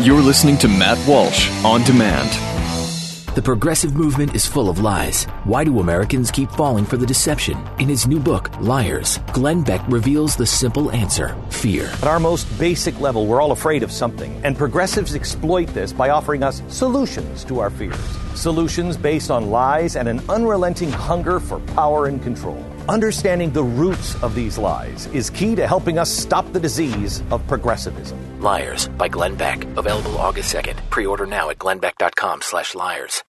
You're listening to Matt Walsh on demand. The progressive movement is full of lies. Why do Americans keep falling for the deception? In his new book, Liars, Glenn Beck reveals the simple answer fear. At our most basic level, we're all afraid of something, and progressives exploit this by offering us solutions to our fears. Solutions based on lies and an unrelenting hunger for power and control. Understanding the roots of these lies is key to helping us stop the disease of progressivism. Liars by Glenn Beck. Available August 2nd. Pre-order now at glennbeck.com slash liars.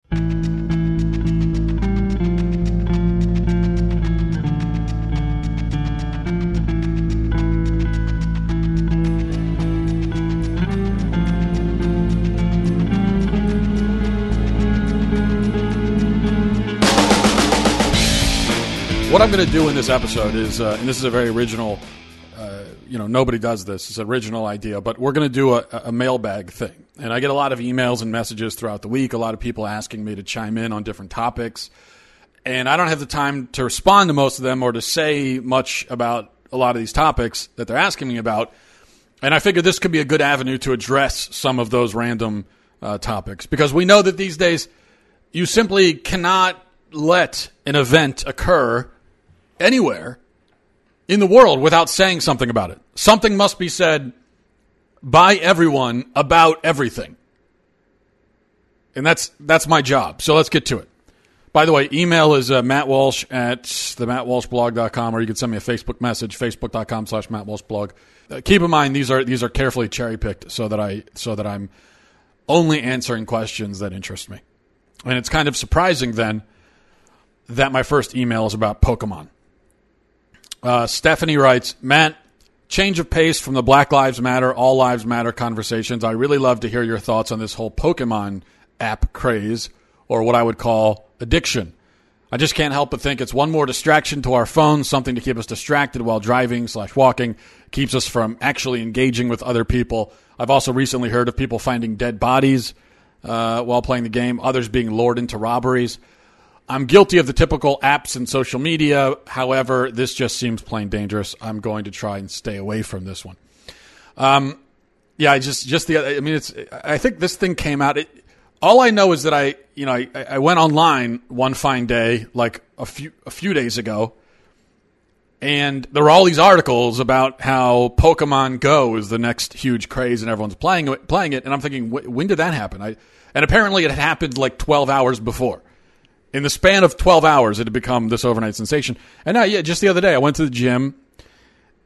What I'm going to do in this episode is, uh, and this is a very original, uh, you know, nobody does this. It's an original idea, but we're going to do a, a mailbag thing. And I get a lot of emails and messages throughout the week, a lot of people asking me to chime in on different topics. And I don't have the time to respond to most of them or to say much about a lot of these topics that they're asking me about. And I figured this could be a good avenue to address some of those random uh, topics because we know that these days you simply cannot let an event occur anywhere in the world without saying something about it. Something must be said by everyone about everything. And that's that's my job. So let's get to it. By the way, email is uh, Matt Walsh at the mattwalshblog.com, or you can send me a Facebook message, facebook.com slash mattwalshblog. Uh, keep in mind these are these are carefully cherry picked so that I so that I'm only answering questions that interest me. And it's kind of surprising then that my first email is about Pokemon. Uh, Stephanie writes, Matt, change of pace from the Black Lives Matter, All Lives Matter conversations. I really love to hear your thoughts on this whole Pokemon app craze, or what I would call addiction. I just can't help but think it's one more distraction to our phones, something to keep us distracted while driving slash walking, keeps us from actually engaging with other people. I've also recently heard of people finding dead bodies uh, while playing the game, others being lured into robberies. I'm guilty of the typical apps and social media. However, this just seems plain dangerous. I'm going to try and stay away from this one. Um, yeah, I just just the. I mean, it's. I think this thing came out. It, all I know is that I, you know, I, I went online one fine day, like a few a few days ago, and there were all these articles about how Pokemon Go is the next huge craze and everyone's playing it, playing it. And I'm thinking, when did that happen? I, and apparently, it had happened like 12 hours before in the span of 12 hours, it had become this overnight sensation. And now, yeah, just the other day, I went to the gym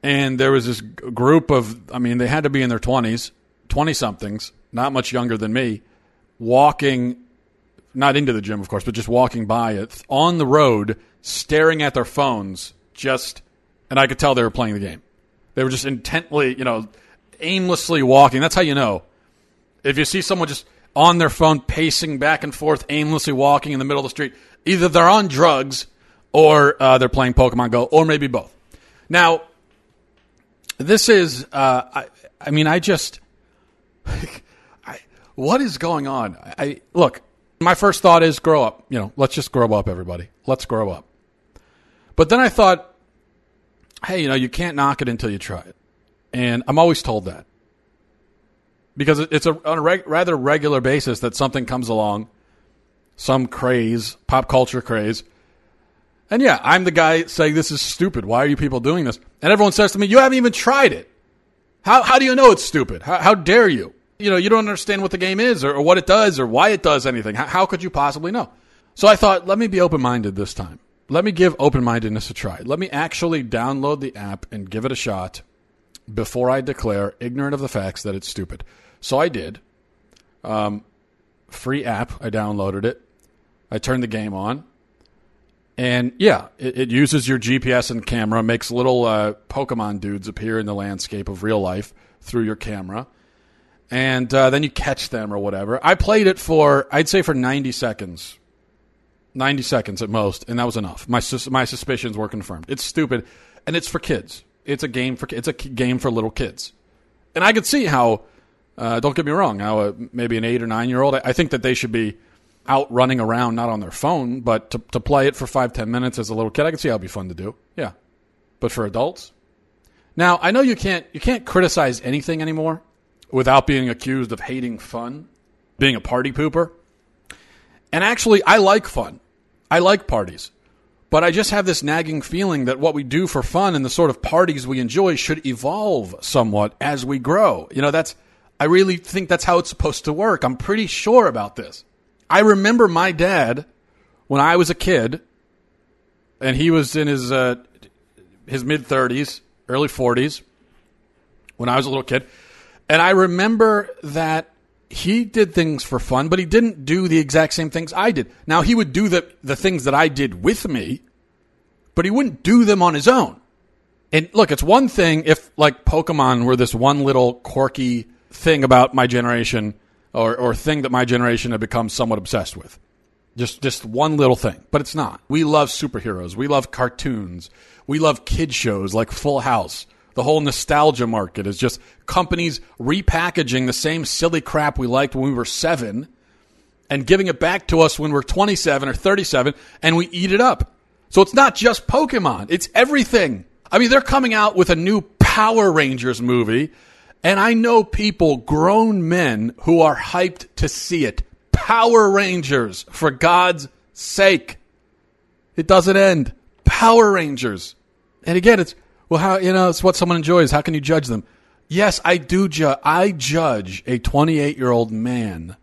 and there was this group of, I mean, they had to be in their 20s, 20 somethings, not much younger than me, walking, not into the gym, of course, but just walking by it on the road, staring at their phones, just, and I could tell they were playing the game. They were just intently, you know, aimlessly walking. That's how you know. If you see someone just on their phone, pacing back and forth, aimlessly walking in the middle of the street. Either they're on drugs or uh, they're playing Pokemon Go, or maybe both. Now, this is, uh, I, I, mean, I just, I, what is going on? I look. My first thought is grow up. You know, let's just grow up, everybody. Let's grow up. But then I thought, hey, you know, you can't knock it until you try it, and I'm always told that because it's a, on a reg, rather regular basis that something comes along, some craze, pop culture craze. And yeah, I'm the guy saying this is stupid. Why are you people doing this? And everyone says to me, you haven't even tried it. How, how do you know it's stupid? How, how dare you? You know, you don't understand what the game is or, or what it does or why it does anything. How, how could you possibly know? So I thought, let me be open minded this time. Let me give open mindedness a try. Let me actually download the app and give it a shot before I declare ignorant of the facts that it's stupid. So I did. Um, free app. I downloaded it. I turned the game on. And yeah, it, it uses your GPS and camera, makes little uh, Pokemon dudes appear in the landscape of real life through your camera. And uh, then you catch them or whatever. I played it for, I'd say, for 90 seconds. 90 seconds at most, and that was enough. My, my suspicions were confirmed. It's stupid, and it's for kids. It's a game for it's a game for little kids, and I could see how uh, don't get me wrong. Now, uh, maybe an eight or nine year old, I think that they should be out running around, not on their phone, but to, to play it for five, ten minutes as a little kid, I can see how it'd be fun to do. Yeah. But for adults? Now, I know you can't, you can't criticize anything anymore without being accused of hating fun, being a party pooper. And actually, I like fun. I like parties. But I just have this nagging feeling that what we do for fun and the sort of parties we enjoy should evolve somewhat as we grow. You know, that's, I really think that's how it's supposed to work. I'm pretty sure about this. I remember my dad when I was a kid, and he was in his, uh, his mid 30s, early 40s, when I was a little kid. And I remember that he did things for fun, but he didn't do the exact same things I did. Now, he would do the, the things that I did with me, but he wouldn't do them on his own. And look, it's one thing if, like, Pokemon were this one little quirky thing about my generation or, or thing that my generation had become somewhat obsessed with. Just, just one little thing. But it's not. We love superheroes. We love cartoons. We love kid shows like Full House. The whole nostalgia market is just companies repackaging the same silly crap we liked when we were seven and giving it back to us when we're 27 or 37 and we eat it up. So it's not just Pokemon, it's everything. I mean, they're coming out with a new Power Rangers movie, and I know people, grown men, who are hyped to see it. Power Rangers, for God's sake. It doesn't end. Power Rangers. And again, it's well, how you know it's what someone enjoys. How can you judge them? Yes, I do. judge. I judge a 28 year old man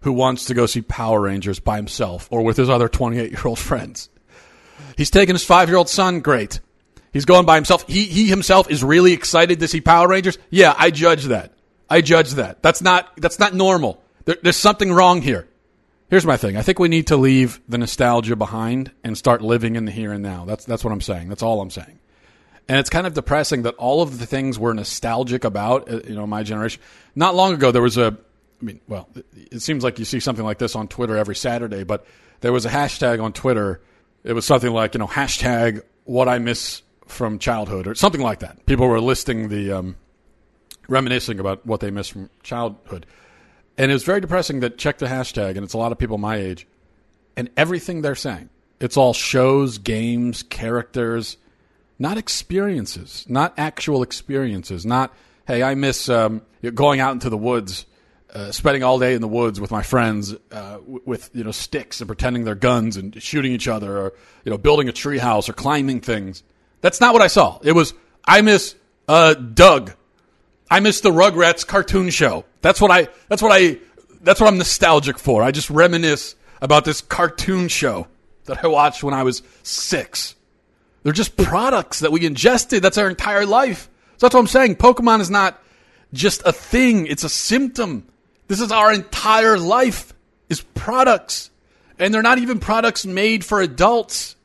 who wants to go see Power Rangers by himself or with his other 28 year old friends. He's taking his five year old son. Great. He's going by himself. He he himself is really excited to see Power Rangers. Yeah, I judge that. I judge that. That's not that's not normal. There, there's something wrong here. Here's my thing. I think we need to leave the nostalgia behind and start living in the here and now. That's that's what I'm saying. That's all I'm saying. And it's kind of depressing that all of the things we're nostalgic about, uh, you know, my generation. Not long ago, there was a, I mean, well, it seems like you see something like this on Twitter every Saturday, but there was a hashtag on Twitter. It was something like, you know, hashtag what I miss from childhood or something like that. People were listing the, um, reminiscing about what they miss from childhood. And it was very depressing that check the hashtag, and it's a lot of people my age, and everything they're saying. It's all shows, games, characters, not experiences, not actual experiences, not, hey, I miss um, going out into the woods, uh, spending all day in the woods with my friends uh, with, you know, sticks and pretending they're guns and shooting each other or, you know, building a treehouse or climbing things. That's not what I saw. It was, I miss uh, Doug. I miss the Rugrats cartoon show. That's what I, that's what I, that's what I'm nostalgic for. I just reminisce about this cartoon show that I watched when I was six. They're just products that we ingested. That's our entire life. So that's what I'm saying. Pokemon is not just a thing, it's a symptom. This is our entire life is products. And they're not even products made for adults.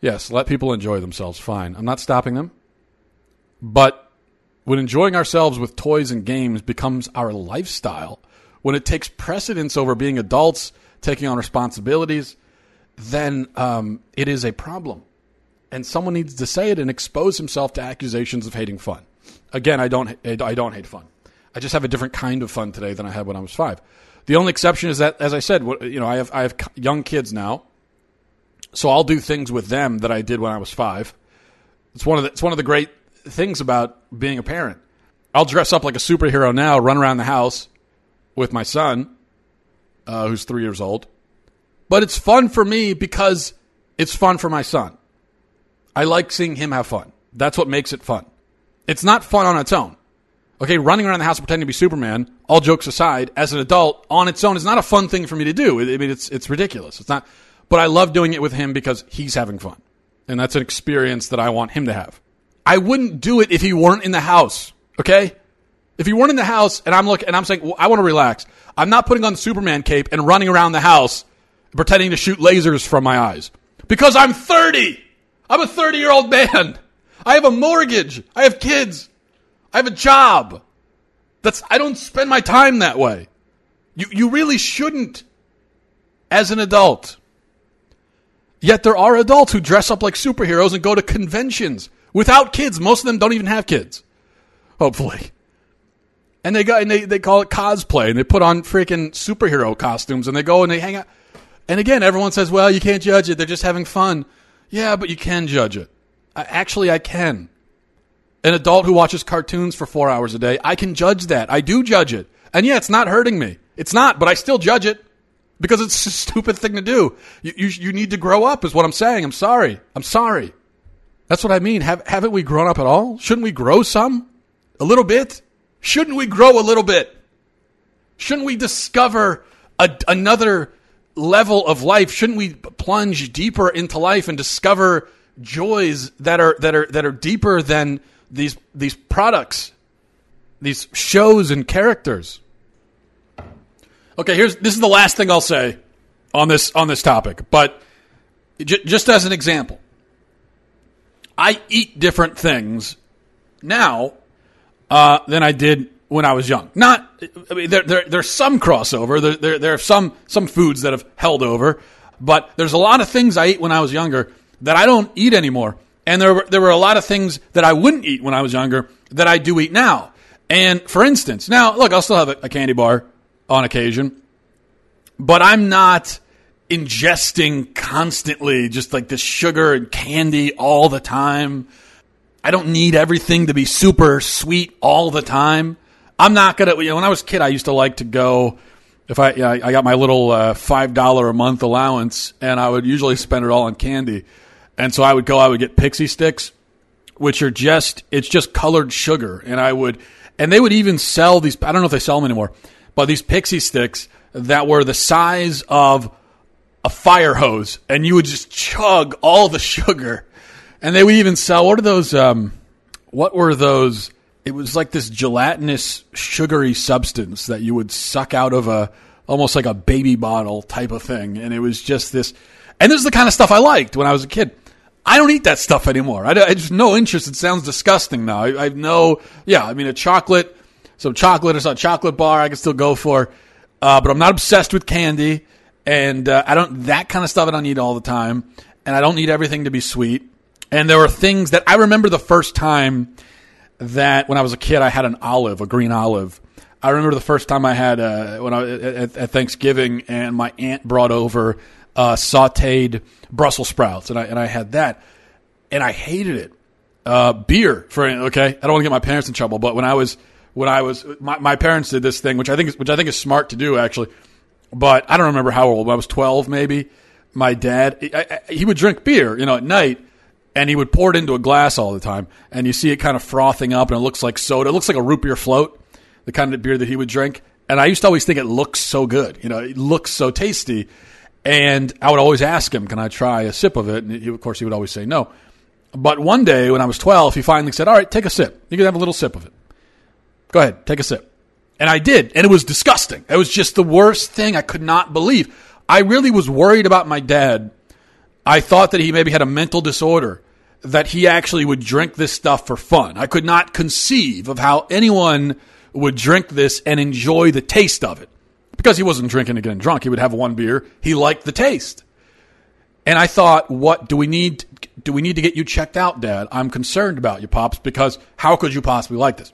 Yes, let people enjoy themselves. Fine. I'm not stopping them. But when enjoying ourselves with toys and games becomes our lifestyle, when it takes precedence over being adults, taking on responsibilities, then um, it is a problem and someone needs to say it and expose himself to accusations of hating fun. Again, I don't I don't hate fun. I just have a different kind of fun today than I had when I was five. The only exception is that, as I said, you know, I have I have young kids now, so I'll do things with them that I did when I was five. It's one of the, it's one of the great things about being a parent. I'll dress up like a superhero now, run around the house with my son, uh, who's three years old. But it's fun for me because it's fun for my son. I like seeing him have fun. That's what makes it fun. It's not fun on its own. Okay, running around the house pretending to be Superman, all jokes aside, as an adult, on its own is not a fun thing for me to do. I mean, it's, it's ridiculous. It's not, but I love doing it with him because he's having fun. And that's an experience that I want him to have. I wouldn't do it if he weren't in the house. Okay? If he weren't in the house and I'm looking and I'm saying, well, I want to relax, I'm not putting on the Superman cape and running around the house pretending to shoot lasers from my eyes. Because I'm 30! I'm a 30 year old man. I have a mortgage. I have kids. I have a job. That's, I don't spend my time that way. You, you really shouldn't as an adult. Yet there are adults who dress up like superheroes and go to conventions without kids. Most of them don't even have kids. Hopefully. And they go and they, they call it cosplay and they put on freaking superhero costumes and they go and they hang out. And again, everyone says, well, you can't judge it. They're just having fun. Yeah, but you can judge it. actually, I can. an adult who watches cartoons for four hours a day, I can judge that. I do judge it. And yeah, it's not hurting me. It's not, but I still judge it because it's a stupid thing to do. You, you, you need to grow up, is what I'm saying. I'm sorry. I'm sorry. That's what I mean. Have, haven't we grown up at all? Shouldn't we grow some? A little bit? Shouldn't we grow a little bit? Shouldn't we discover a, another level of life? Shouldn't we plunge deeper into life and discover joys that are that are that are deeper than these these products, these shows and characters? Okay, here's this is the last thing I'll say on this on this topic, but j- just as an example, I eat different things now uh, than I did when I was young. Not, I mean, there, there, there's some crossover. There, there, there are some some foods that have held over, but there's a lot of things I ate when I was younger that I don't eat anymore. And there were, there were a lot of things that I wouldn't eat when I was younger that I do eat now. And for instance, now look, I'll still have a, a candy bar on occasion, but I'm not ingesting constantly just like this sugar and candy all the time. I don't need everything to be super sweet all the time. I'm not gonna. You know, when I was a kid, I used to like to go. If I, yeah, I got my little uh, five dollar a month allowance, and I would usually spend it all on candy. And so I would go. I would get pixie sticks, which are just it's just colored sugar, and I would, and they would even sell these. I don't know if they sell them anymore, but these pixie sticks that were the size of a fire hose, and you would just chug all the sugar. And they would even sell what are those? Um, what were those? It was like this gelatinous, sugary substance that you would suck out of a almost like a baby bottle type of thing, and it was just this. And this is the kind of stuff I liked when I was a kid. I don't eat that stuff anymore. I, I just no interest. It sounds disgusting now. I, I have no, yeah. I mean, a chocolate, some chocolate or some chocolate bar, I can still go for, uh, but I'm not obsessed with candy, and uh, I don't that kind of stuff. I don't eat all the time, and I don't need everything to be sweet. And there are things that I remember the first time that when I was a kid, I had an olive, a green olive. I remember the first time I had uh, when I at, at Thanksgiving, and my aunt brought over uh, sautéed Brussels sprouts, and I and I had that, and I hated it. Uh, beer for okay, I don't want to get my parents in trouble, but when I was when I was my, my parents did this thing, which I think is, which I think is smart to do actually, but I don't remember how old. I was twelve maybe. My dad I, I, he would drink beer, you know, at night, and he would pour it into a glass all the time, and you see it kind of frothing up, and it looks like soda. It looks like a root beer float, the kind of beer that he would drink. And I used to always think it looks so good, you know, it looks so tasty. And I would always ask him, "Can I try a sip of it?" And he, of course, he would always say no. But one day when I was 12, he finally said, "All right, take a sip. You can have a little sip of it. Go ahead, take a sip." And I did, and it was disgusting. It was just the worst thing I could not believe. I really was worried about my dad. I thought that he maybe had a mental disorder, that he actually would drink this stuff for fun. I could not conceive of how anyone would drink this and enjoy the taste of it because he wasn't drinking to get drunk. He would have one beer. He liked the taste. And I thought, what do we need? Do we need to get you checked out, Dad? I'm concerned about you, pops, because how could you possibly like this?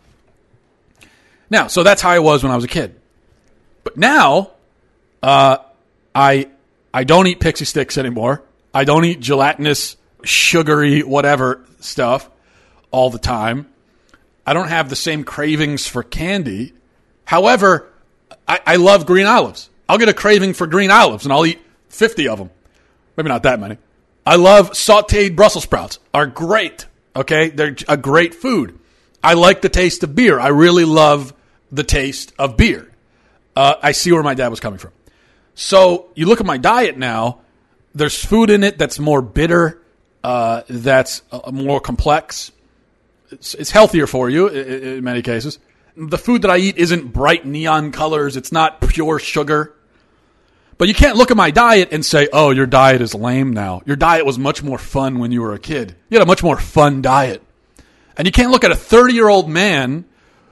Now, so that's how I was when I was a kid. But now, uh, I I don't eat pixie sticks anymore. I don't eat gelatinous, sugary, whatever stuff all the time. I don't have the same cravings for candy. However, I, I love green olives. I'll get a craving for green olives and I'll eat 50 of them. Maybe not that many. I love sauteed Brussels sprouts. Are great. Okay? They're a great food. I like the taste of beer. I really love the taste of beer. Uh, I see where my dad was coming from. So you look at my diet now, there's food in it that's more bitter, uh, that's uh, more complex. It's, it's, healthier for you in, in many cases the food that I eat isn't bright neon colors. It's not pure sugar. But you can't look at my diet and say, oh, your diet is lame now. Your diet was much more fun when you were a kid. You had a much more fun diet. And you can't look at a 30 year old man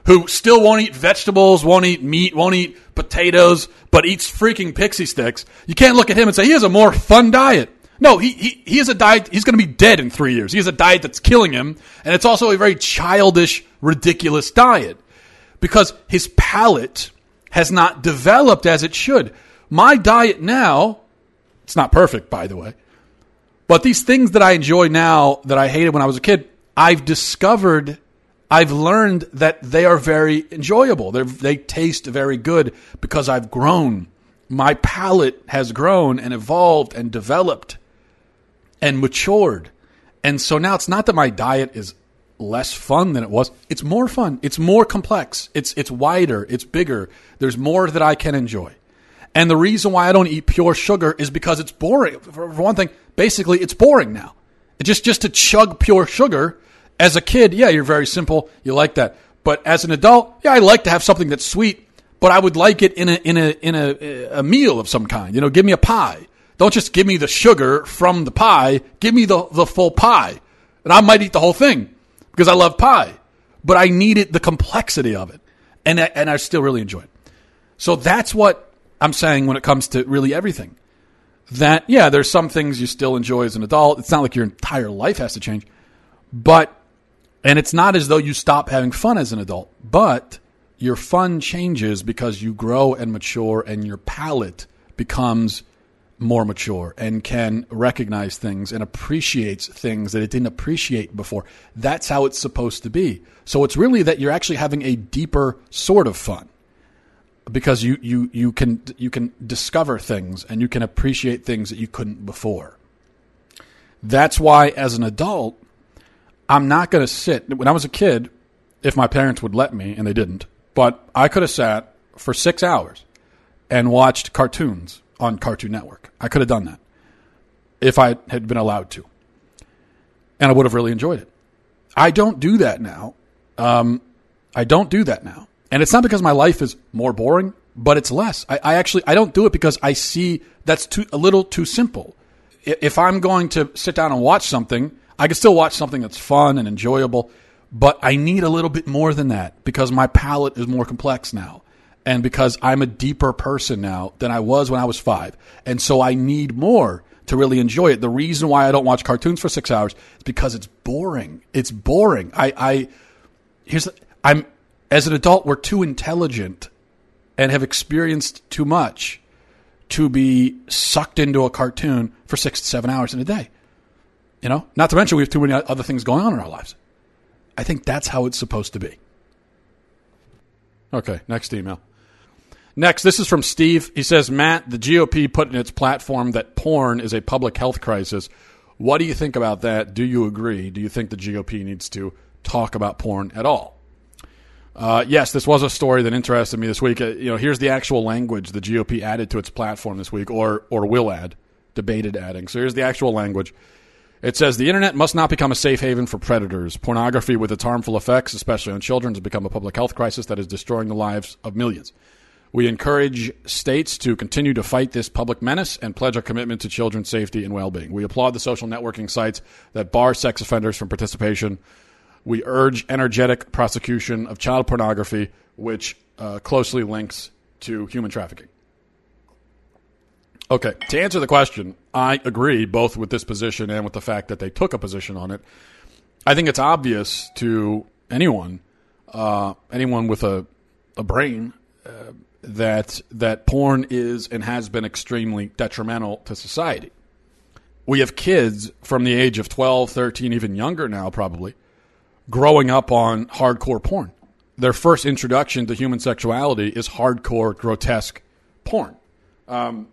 who still won't eat vegetables, won't eat meat, won't eat potatoes, but eats freaking pixie sticks. You can't look at him and say he has a more fun diet. No, he, he, he has a diet, he's going to be dead in three years. He has a diet that's killing him, and it's also a very childish, ridiculous diet because his palate has not developed as it should. My diet now, it's not perfect, by the way, but these things that I enjoy now that I hated when I was a kid, I've discovered I've learned that they are very enjoyable. They're, they taste very good because I've grown. My palate has grown and evolved and developed and matured. And so now it's not that my diet is less fun than it was. It's more fun. It's more complex. It's it's wider. It's bigger. There's more that I can enjoy. And the reason why I don't eat pure sugar is because it's boring. For, one thing, basically it's boring now. Just just to chug pure sugar as a kid, yeah, you're very simple. You like that. But as an adult, yeah, I like to have something that's sweet, but I would like it in a in a in a, a meal of some kind. You know, give me a pie. Don't just give me the sugar from the pie. Give me the the full pie, and I might eat the whole thing because I love pie. But I needed the complexity of it, and I, and I still really enjoy it. So that's what I'm saying when it comes to really everything. That yeah, there's some things you still enjoy as an adult. It's not like your entire life has to change, but and it's not as though you stop having fun as an adult, but your fun changes because you grow and mature and your palate becomes more mature and can recognize things and appreciates things that it didn't appreciate before. That's how it's supposed to be. So it's really that you're actually having a deeper sort of fun because you, you, you can you can discover things and you can appreciate things that you couldn't before. That's why as an adult I'm not going to sit. When I was a kid, if my parents would let me, and they didn't, but I could have sat for six hours and watched cartoons on Cartoon Network. I could have done that if I had been allowed to. And I would have really enjoyed it. I don't do that now. Um, I don't do that now. And it's not because my life is more boring, but it's less. I, I actually I don't do it because I see that's too a little too simple. If I'm going to sit down and watch something, I can still watch something that's fun and enjoyable, but I need a little bit more than that because my palate is more complex now. And because I'm a deeper person now than I was when I was five. And so I need more to really enjoy it. The reason why I don't watch cartoons for six hours is because it's boring. It's boring. I, I here's I'm as an adult, we're too intelligent and have experienced too much to be sucked into a cartoon for six to seven hours in a day. You know, not to mention we have too many other things going on in our lives. I think that's how it's supposed to be. Okay, next email. Next, this is from Steve. He says, Matt, the GOP put in its platform that porn is a public health crisis. What do you think about that? Do you agree? Do you think the GOP needs to talk about porn at all? Uh, yes, this was a story that interested me this week. Uh, you know, here's the actual language the GOP added to its platform this week, or or will add, debated adding. So here's the actual language. It says the internet must not become a safe haven for predators. Pornography, with its harmful effects, especially on children, has become a public health crisis that is destroying the lives of millions. We encourage states to continue to fight this public menace and pledge our commitment to children's safety and well being. We applaud the social networking sites that bar sex offenders from participation. We urge energetic prosecution of child pornography, which uh, closely links to human trafficking. Okay, to answer the question, I agree both with this position and with the fact that they took a position on it. I think it's obvious to anyone, uh, anyone with a, a brain, uh, that that porn is and has been extremely detrimental to society. We have kids from the age of 12, 13, even younger now, probably, growing up on hardcore porn. Their first introduction to human sexuality is hardcore, grotesque porn. Um,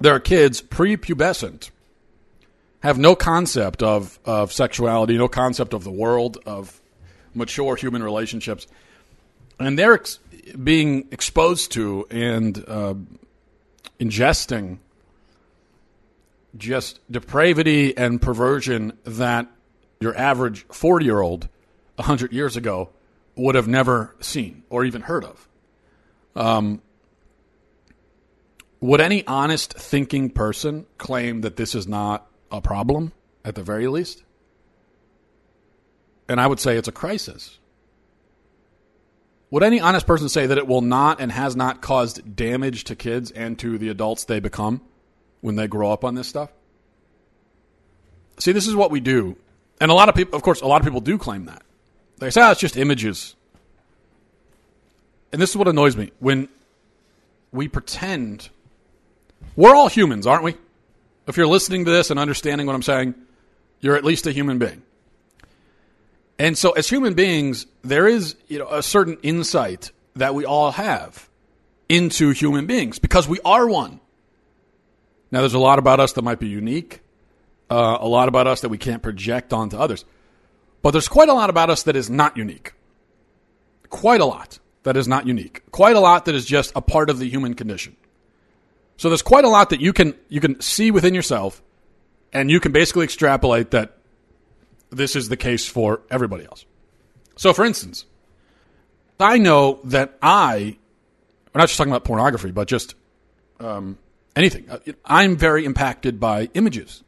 there are kids prepubescent, have no concept of, of sexuality, no concept of the world, of mature human relationships. And they're ex- being exposed to and uh, ingesting just depravity and perversion that your average 40 year old 100 years ago would have never seen or even heard of. Um, would any honest thinking person claim that this is not a problem at the very least? And I would say it's a crisis. Would any honest person say that it will not and has not caused damage to kids and to the adults they become when they grow up on this stuff? See, this is what we do. And a lot of people, of course, a lot of people do claim that. They say, oh, it's just images. And this is what annoys me. When we pretend we're all humans, aren't we? If you're listening to this and understanding what I'm saying, you're at least a human being. And so, as human beings, there is you know a certain insight that we all have into human beings because we are one. Now, there's a lot about us that might be unique, uh, a lot about us that we can't project onto others, but there's quite a lot about us that is not unique. Quite a lot that is not unique. Quite a lot that is just a part of the human condition. So there's quite a lot that you can you can see within yourself, and you can basically extrapolate that this is the case for everybody else. So, for instance, I know that I, we're not just talking about pornography, but just um, anything. Uh, I'm very impacted by images.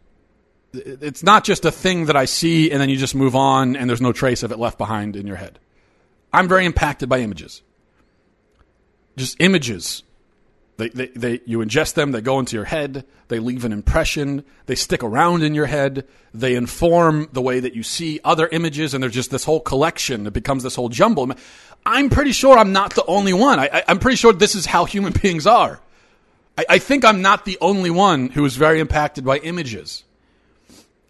It's not just a thing that I see and then you just move on and there's no trace of it left behind in your head. I'm very impacted by images. Just images. They, they, they, you ingest them, they go into your head, they leave an impression, they stick around in your head, they inform the way that you see other images, and there's just this whole collection. It becomes this whole jumble. I'm pretty sure I'm not the only one. I, am pretty sure this is how human beings are. I, I think I'm not the only one who is very impacted by images.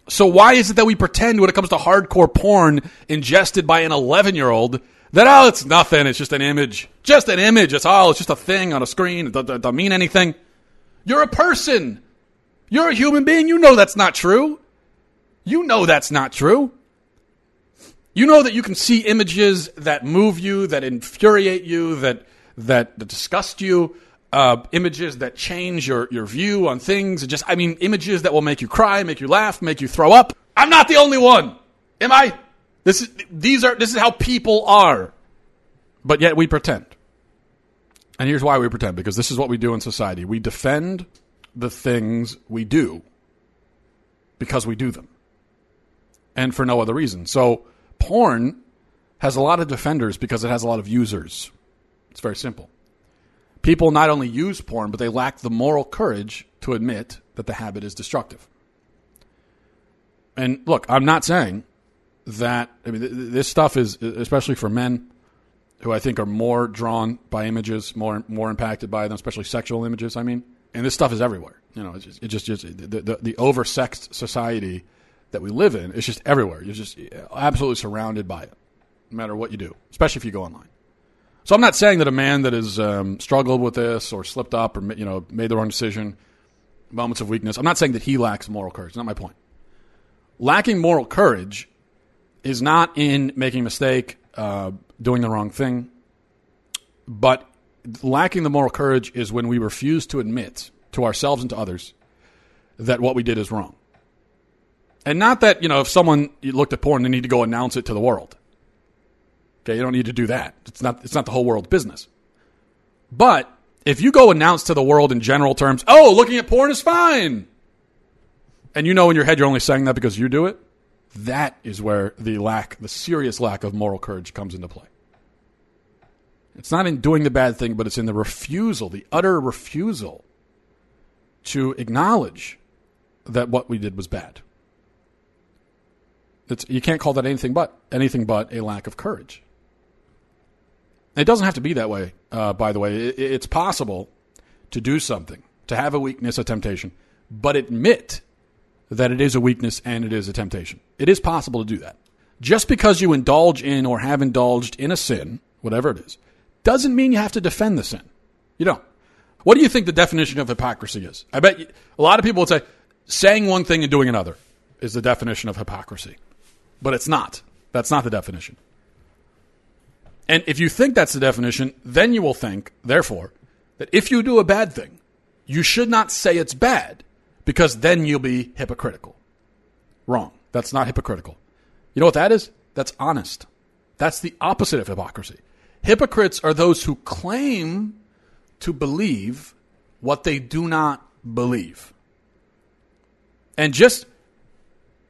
So why is it that we pretend when it comes to hardcore porn ingested by an 11 year old that, oh, it's nothing. It's just an image. Just an image. It's all, it's just a thing on a screen. It doesn't, doesn't mean anything. You're a person. You're a human being. You know that's not true. You know that's not true. You know that you can see images that move you, that infuriate you, that, that, that disgust you, uh, images that change your, your view on things. and Just, I mean, images that will make you cry, make you laugh, make you throw up. I'm not the only one. Am I? This is these are this is how people are. But yet we pretend. And here's why we pretend because this is what we do in society. We defend the things we do because we do them. And for no other reason. So porn has a lot of defenders because it has a lot of users. It's very simple. People not only use porn, but they lack the moral courage to admit that the habit is destructive. And look, I'm not saying that I mean, th- this stuff is especially for men who I think are more drawn by images, more more impacted by them, especially sexual images. I mean, and this stuff is everywhere. You know, it's just, it just, just the, the, the oversexed society that we live in. It's just everywhere. You're just absolutely surrounded by it, no matter what you do, especially if you go online. So I'm not saying that a man that has um, struggled with this or slipped up or you know made the wrong decision, moments of weakness. I'm not saying that he lacks moral courage. Not my point. Lacking moral courage is not in making a mistake, uh, doing the wrong thing, but lacking the moral courage is when we refuse to admit to ourselves and to others that what we did is wrong. And not that, you know, if someone looked at porn, they need to go announce it to the world. Okay, you don't need to do that. It's not, it's not the whole world's business. But if you go announce to the world in general terms, oh, looking at porn is fine, and you know in your head you're only saying that because you do it, that is where the lack, the serious lack of moral courage comes into play. It's not in doing the bad thing, but it's in the refusal, the utter refusal to acknowledge that what we did was bad. It's, you can't call that anything but anything but a lack of courage. It doesn't have to be that way, uh, by the way. It, it's possible to do something, to have a weakness, a temptation, but admit that it is a weakness and it is a temptation. It is possible to do that. Just because you indulge in or have indulged in a sin, whatever it is, doesn't mean you have to defend the sin. You don't. What do you think the definition of hypocrisy is? I bet you, a lot of people would say saying one thing and doing another is the definition of hypocrisy. But it's not. That's not the definition. And if you think that's the definition, then you will think, therefore, that if you do a bad thing, you should not say it's bad because then you'll be hypocritical. Wrong. That's not hypocritical. You know what that is? That's honest. That's the opposite of hypocrisy. Hypocrites are those who claim to believe what they do not believe. And just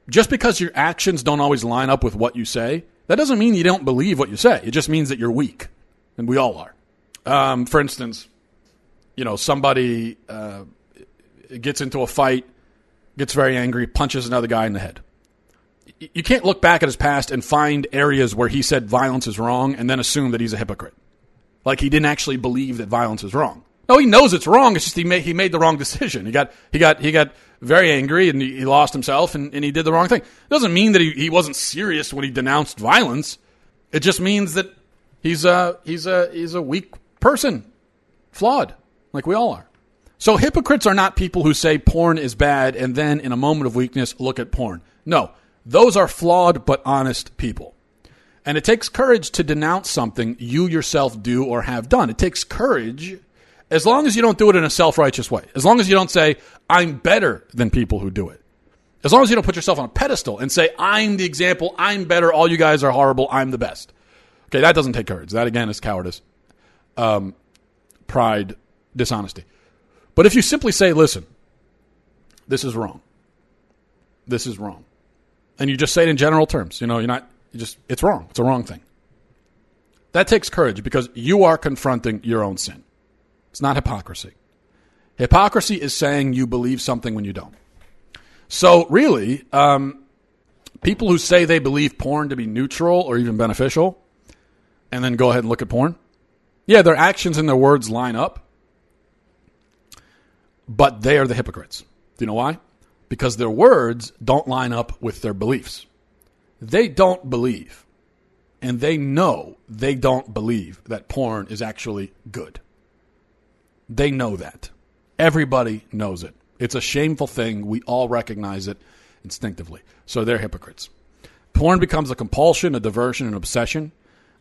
just because your actions don't always line up with what you say, that doesn't mean you don't believe what you say. It just means that you're weak, and we all are. Um, for instance, you know somebody uh, gets into a fight, gets very angry, punches another guy in the head. You can't look back at his past and find areas where he said violence is wrong and then assume that he's a hypocrite. Like he didn't actually believe that violence is wrong. No, he knows it's wrong. It's just he made he made the wrong decision. He got he got he got very angry and he, lost himself and, and he did the wrong thing. It doesn't mean that he, he wasn't serious when he denounced violence. It just means that he's a, he's a, he's a weak person, flawed, like we all are. So hypocrites are not people who say porn is bad and then in a moment of weakness look at porn. No, those are flawed but honest people. And it takes courage to denounce something you yourself do or have done. It takes courage as long as you don't do it in a self righteous way. As long as you don't say, I'm better than people who do it. As long as you don't put yourself on a pedestal and say, I'm the example, I'm better, all you guys are horrible, I'm the best. Okay, that doesn't take courage. That, again, is cowardice, um, pride, dishonesty. But if you simply say, listen, this is wrong, this is wrong, and you just say it in general terms, you know, you're not, you just, it's wrong, it's a wrong thing. That takes courage because you are confronting your own sin. It's not hypocrisy. Hypocrisy is saying you believe something when you don't. So, really, um, people who say they believe porn to be neutral or even beneficial and then go ahead and look at porn, yeah, their actions and their words line up, but they are the hypocrites. Do you know why? Because their words don't line up with their beliefs. They don't believe, and they know they don't believe that porn is actually good. They know that. Everybody knows it. It's a shameful thing. We all recognize it instinctively. So they're hypocrites. Porn becomes a compulsion, a diversion, an obsession.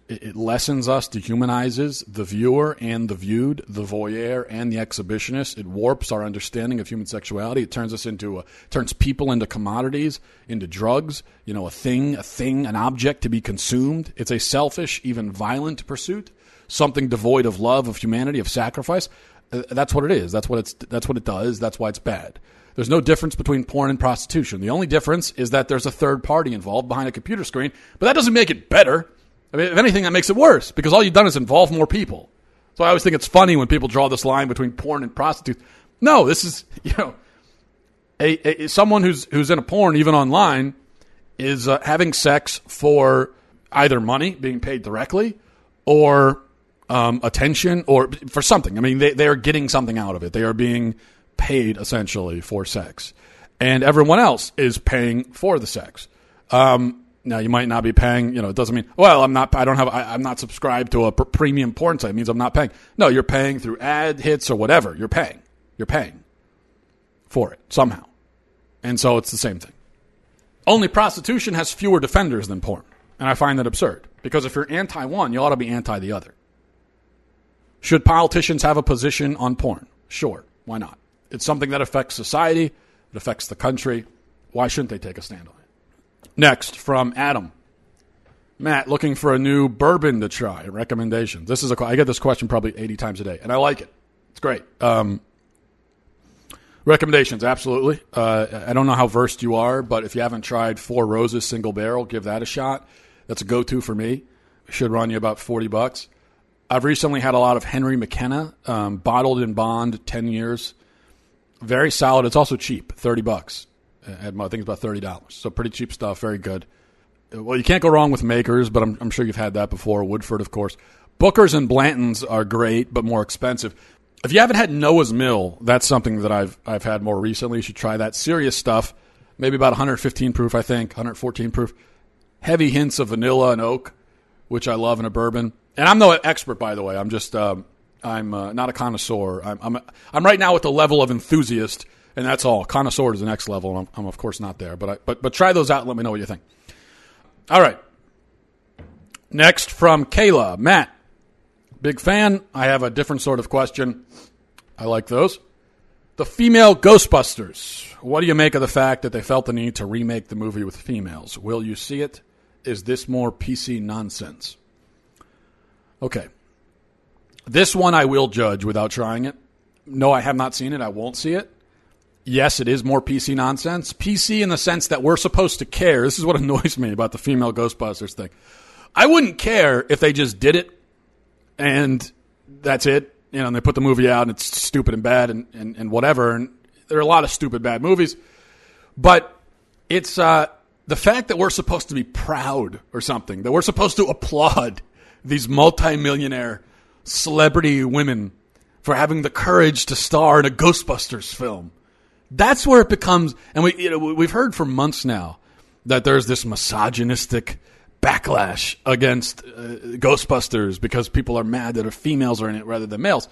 It, lessens us, dehumanizes the viewer and the viewed, the voyeur and the exhibitionist. It warps our understanding of human sexuality. It turns us into a, turns people into commodities, into drugs. You know, a thing, a thing, an object to be consumed. It's a selfish, even violent pursuit. Something devoid of love, of humanity, of sacrifice. That's what it is. That's what it's. That's what it does. That's why it's bad. There's no difference between porn and prostitution. The only difference is that there's a third party involved behind a computer screen, but that doesn't make it better. I mean, if anything, that makes it worse because all you've done is involve more people. So I always think it's funny when people draw this line between porn and prostitute. No, this is you know, a, a someone who's who's in a porn even online is uh, having sex for either money being paid directly or um, attention or for something. I mean, they, they are getting something out of it. They are being paid essentially for sex, and everyone else is paying for the sex. Um, now you might not be paying. You know, it doesn't mean well, I'm not. I don't have. I, am not subscribed to a pr- premium porn site. It means I'm not paying. No, you're paying through ad hits or whatever. You're paying. You're paying for it somehow, and so it's the same thing. Only prostitution has fewer defenders than porn, and I find that absurd because if you're anti one, you ought to be anti the other. Should politicians have a position on porn? Sure. Why not? It's something that affects society, it affects the country. Why shouldn't they take a stand on it? Next, from Adam. Matt, looking for a new bourbon to try. Recommendations. This is a. I get this question probably 80 times a day, and I like it. It's great. Um, recommendations, absolutely. Uh, I don't know how versed you are, but if you haven't tried Four Roses single barrel, give that a shot. That's a go-to for me. Should run you about 40 bucks. I've recently had a lot of Henry McKenna, um, bottled in bond, 10 years. Very solid. It's also cheap, 30 bucks. I think it's about $30. So pretty cheap stuff, very good. Well, you can't go wrong with Makers, but I'm, I'm sure you've had that before. Woodford, of course. Booker's and Blanton's are great, but more expensive. If you haven't had Noah's Mill, that's something that I've I've had more recently. You should try that. Serious stuff, maybe about 115 proof, I think, 114 proof. Heavy hints of vanilla and oak, which I love in a bourbon and I'm no expert, by the way. I'm just um, I'm uh, not a connoisseur. I'm I'm, I'm right now at the level of enthusiast, and that's all. Connoisseur is the next level, and I'm, I'm of course not there. But I, but but try those out. and Let me know what you think. All right. Next from Kayla, Matt, big fan. I have a different sort of question. I like those. The female Ghostbusters. What do you make of the fact that they felt the need to remake the movie with females? Will you see it? Is this more PC nonsense? Okay. This one I will judge without trying it. No, I have not seen it. I won't see it. Yes, it is more PC nonsense. PC in the sense that we're supposed to care. This is what annoys me about the female Ghostbusters thing. I wouldn't care if they just did it and that's it. You know, and they put the movie out and it's stupid and bad and, and, and whatever. And there are a lot of stupid bad movies. But it's uh, the fact that we're supposed to be proud or something, that we're supposed to applaud these multimillionaire celebrity women for having the courage to star in a Ghostbusters film. That's where it becomes, and we you know, we've heard for months now that there's this misogynistic backlash against uh, Ghostbusters because people are mad that females are in it rather than males.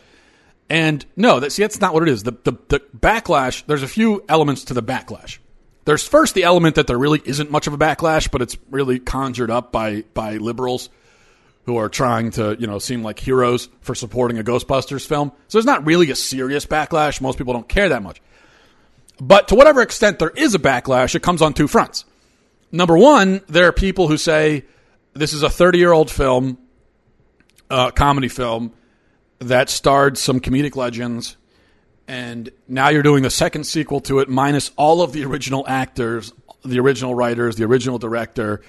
And no, that, see, that's not what it is. The, the, the backlash, there's a few elements to the backlash. There's first the element that there really isn't much of a backlash, but it's really conjured up by, by liberals who are trying to, you know, seem like heroes for supporting a Ghostbusters film. So there's not really a serious backlash. Most people don't care that much. But to whatever extent there is a backlash, it comes on two fronts. Number one, there are people who say this is a 30 year old film, uh, comedy film that starred some comedic legends, and now you're doing the second sequel to it minus all of the original actors, the original writers, the original director.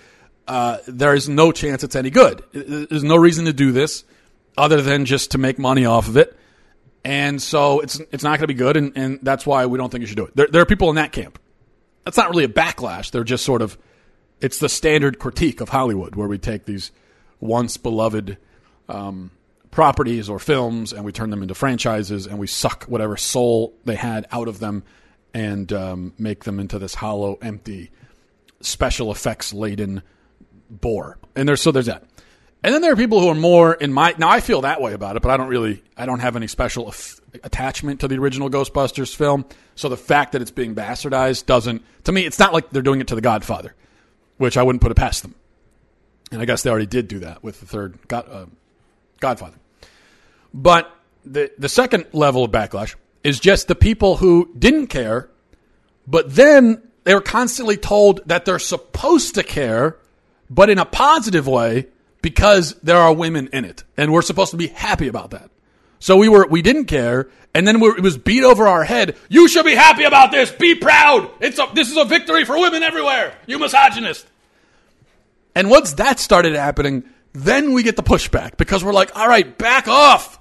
Uh, there is no chance it's any good. There's no reason to do this other than just to make money off of it and so it's it's not going to be good, and, and that's why we don't think you should do it. There, there are people in that camp. That's not really a backlash. They're just sort of it's the standard critique of Hollywood, where we take these once beloved um, properties or films and we turn them into franchises, and we suck whatever soul they had out of them and um, make them into this hollow, empty, special effects laden bore. And there's so there's that. And then there are people who are more in my now I feel that way about it, but I don't really I don't have any special af- attachment to the original Ghostbusters film. So the fact that it's being bastardized doesn't to me it's not like they're doing it to The Godfather, which I wouldn't put it past them. And I guess they already did do that with the third God, uh, Godfather. But the the second level of backlash is just the people who didn't care, but then they were constantly told that they're supposed to care, but in a positive way because there are women in it, and we're supposed to be happy about that. So we were we didn't care, and then it was beat over our head. You should be happy about this. Be proud. It's a, this is a victory for women everywhere. You misogynist. And once that started happening, then we get the pushback because we're like, all right, back off.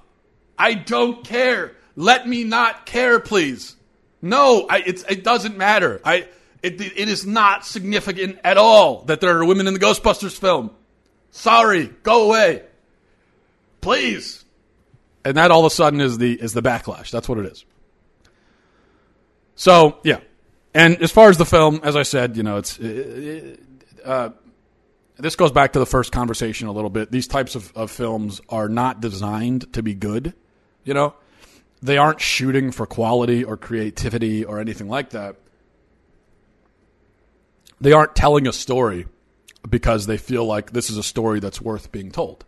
I don't care. Let me not care, please. No, I, it doesn't matter. I, it, it is not significant at all that there are women in the Ghostbusters film. Sorry, go away. Please. And that all of a sudden is the is the backlash. That's what it is. So, yeah. And as far as the film, as I said, you know, it's uh, this goes back to the first conversation a little bit. These types of, of films are not designed to be good, you know. They aren't shooting for quality or creativity or anything like that. They aren't telling a story because they feel like this is a story that's worth being told.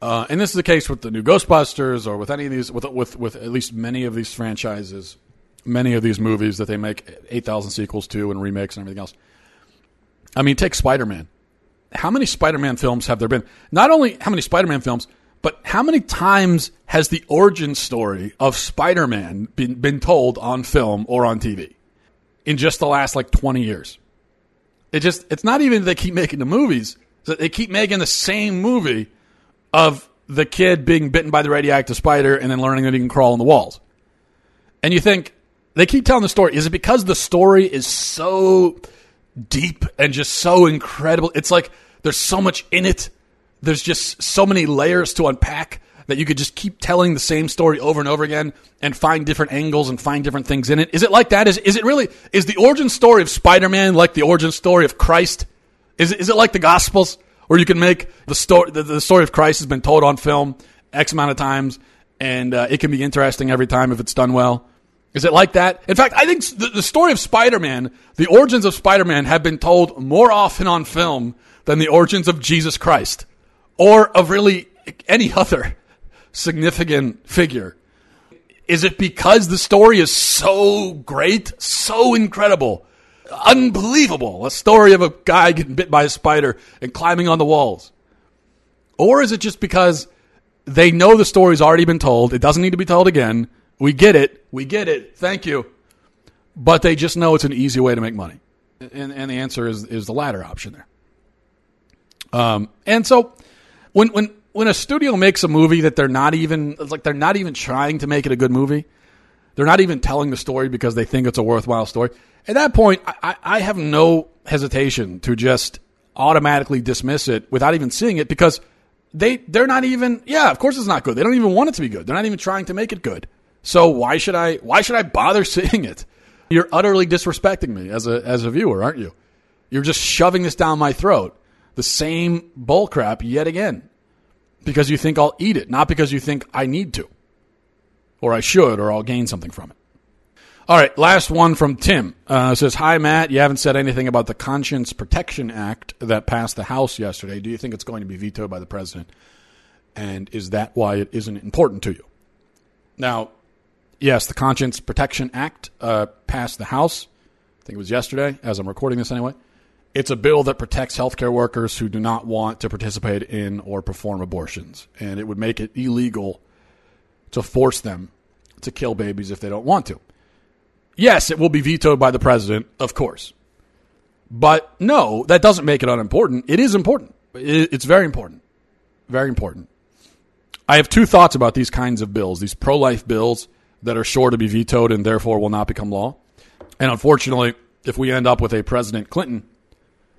Uh, and this is the case with the new Ghostbusters, or with any of these, with with with at least many of these franchises, many of these movies that they make eight thousand sequels to and remakes and everything else. I mean, take Spider Man. How many Spider Man films have there been? Not only how many Spider Man films, but how many times has the origin story of Spider Man been, been told on film or on TV in just the last like twenty years? It just it's not even they keep making the movies. They keep making the same movie of the kid being bitten by the radioactive spider and then learning that he can crawl on the walls. And you think they keep telling the story. Is it because the story is so deep and just so incredible? It's like there's so much in it. There's just so many layers to unpack that you could just keep telling the same story over and over again and find different angles and find different things in it? Is it like that? Is, is it really, is the origin story of Spider Man like the origin story of Christ? Is it, is it like the Gospels where you can make the story, the, the story of Christ has been told on film X amount of times and uh, it can be interesting every time if it's done well? Is it like that? In fact, I think the, the story of Spider Man, the origins of Spider Man have been told more often on film than the origins of Jesus Christ or of really any other significant figure? Is it because the story is so great, so incredible, unbelievable? A story of a guy getting bit by a spider and climbing on the walls. Or is it just because they know the story's already been told, it doesn't need to be told again, we get it, we get it, thank you. But they just know it's an easy way to make money. And, and the answer is, is the latter option there. Um, and so when, when, when a studio makes a movie that they're not even like they're not even trying to make it a good movie, they're not even telling the story because they think it's a worthwhile story. At that point, I, I have no hesitation to just automatically dismiss it without even seeing it because they they're not even yeah of course it's not good they don't even want it to be good they're not even trying to make it good so why should i why should i bother seeing it You're utterly disrespecting me as a as a viewer, aren't you? You're just shoving this down my throat. The same bullcrap yet again. Because you think I'll eat it, not because you think I need to. Or I should, or I'll gain something from it. All right, last one from Tim. Uh, says, Hi, Matt. You haven't said anything about the Conscience Protection Act that passed the House yesterday. Do you think it's going to be vetoed by the president? And is that why it isn't important to you? Now, yes, the Conscience Protection Act uh, passed the House. I think it was yesterday, as I'm recording this anyway. It's a bill that protects healthcare workers who do not want to participate in or perform abortions. And it would make it illegal to force them to kill babies if they don't want to. Yes, it will be vetoed by the president, of course. But no, that doesn't make it unimportant. It is important. It's very important. Very important. I have two thoughts about these kinds of bills, these pro life bills that are sure to be vetoed and therefore will not become law. And unfortunately, if we end up with a President Clinton,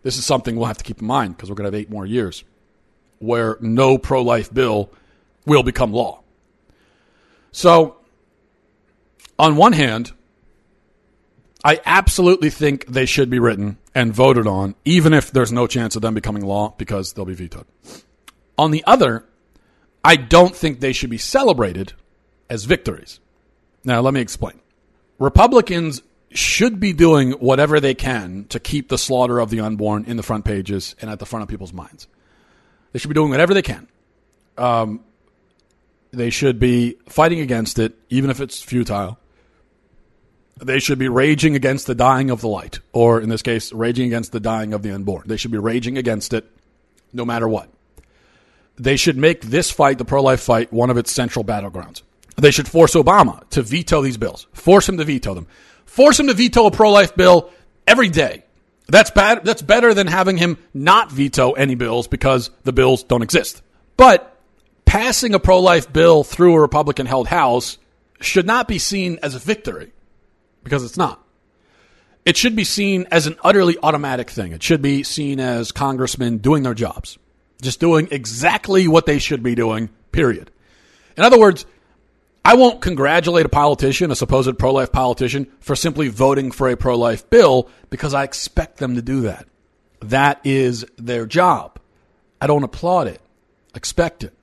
this is something we'll have to keep in mind because we're going to have eight more years where no pro life bill will become law. So, on one hand, I absolutely think they should be written and voted on, even if there's no chance of them becoming law because they'll be vetoed. On the other, I don't think they should be celebrated as victories. Now, let me explain. Republicans should be doing whatever they can to keep the slaughter of the unborn in the front pages and at the front of people's minds. They should be doing whatever they can. Um, they should be fighting against it, even if it's futile they should be raging against the dying of the light, or in this case, raging against the dying of the unborn. They should be raging against it no matter what. They should make this fight, the pro life fight, one of its central battlegrounds. They should force Obama to veto these bills, force him to veto them, force him to veto a pro life bill every day. That's bad. That's better than having him not veto any bills because the bills don't exist. But passing a pro life bill through a Republican held House should not be seen as a victory because it's not. It should be seen as an utterly automatic thing. It should be seen as congressmen doing their jobs, just doing exactly what they should be doing, period. In other words, I won't congratulate a politician, a supposed pro life politician, for simply voting for a pro life bill because I expect them to do that. That is their job. I don't applaud it, expect it,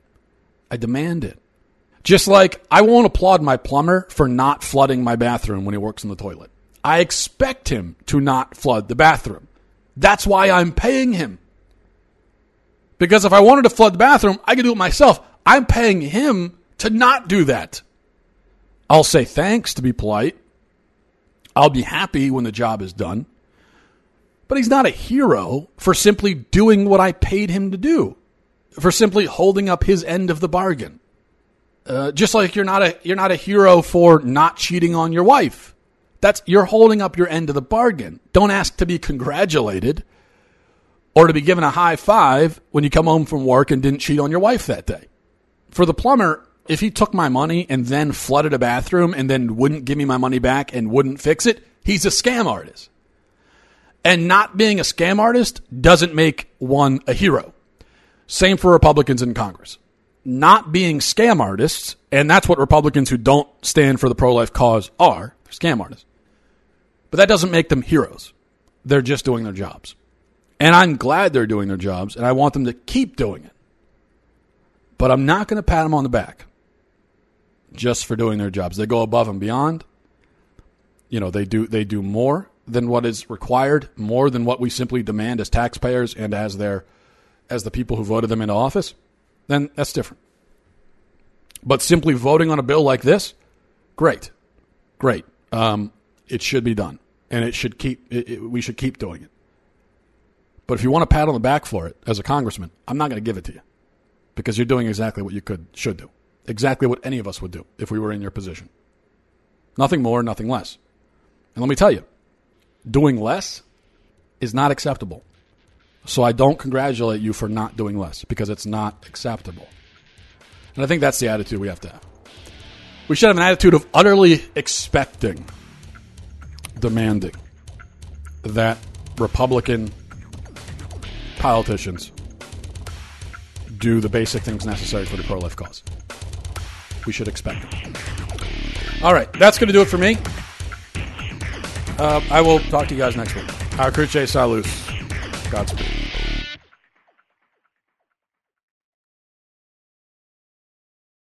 I demand it. Just like I won't applaud my plumber for not flooding my bathroom when he works in the toilet. I expect him to not flood the bathroom. That's why I'm paying him. Because if I wanted to flood the bathroom, I could do it myself. I'm paying him to not do that. I'll say thanks to be polite. I'll be happy when the job is done. But he's not a hero for simply doing what I paid him to do, for simply holding up his end of the bargain. Uh, just like you're not a you're not a hero for not cheating on your wife. That's you're holding up your end of the bargain. Don't ask to be congratulated or to be given a high five when you come home from work and didn't cheat on your wife that day. For the plumber, if he took my money and then flooded a bathroom and then wouldn't give me my money back and wouldn't fix it, he's a scam artist. And not being a scam artist doesn't make one a hero. Same for Republicans in Congress not being scam artists, and that's what Republicans who don't stand for the pro life cause are scam artists. But that doesn't make them heroes. They're just doing their jobs. And I'm glad they're doing their jobs, and I want them to keep doing it. But I'm not going to pat them on the back just for doing their jobs. They go above and beyond. You know, they do they do more than what is required, more than what we simply demand as taxpayers and as their as the people who voted them into office then that's different. But simply voting on a bill like this, great, great. Um, it should be done, and it should keep. It, it, we should keep doing it. But if you want a pat on the back for it as a congressman, I'm not going to give it to you because you're doing exactly what you could should do, exactly what any of us would do if we were in your position. Nothing more, nothing less. And let me tell you, doing less is not acceptable. So I don't congratulate you for not doing less because it's not acceptable. And I think that's the attitude we have to have. We should have an attitude of utterly expecting, demanding that Republican politicians do the basic things necessary for the pro life cause. We should expect it. All right, that's going to do it for me. Uh, I will talk to you guys next week. In Cruce Salus. Godspeed.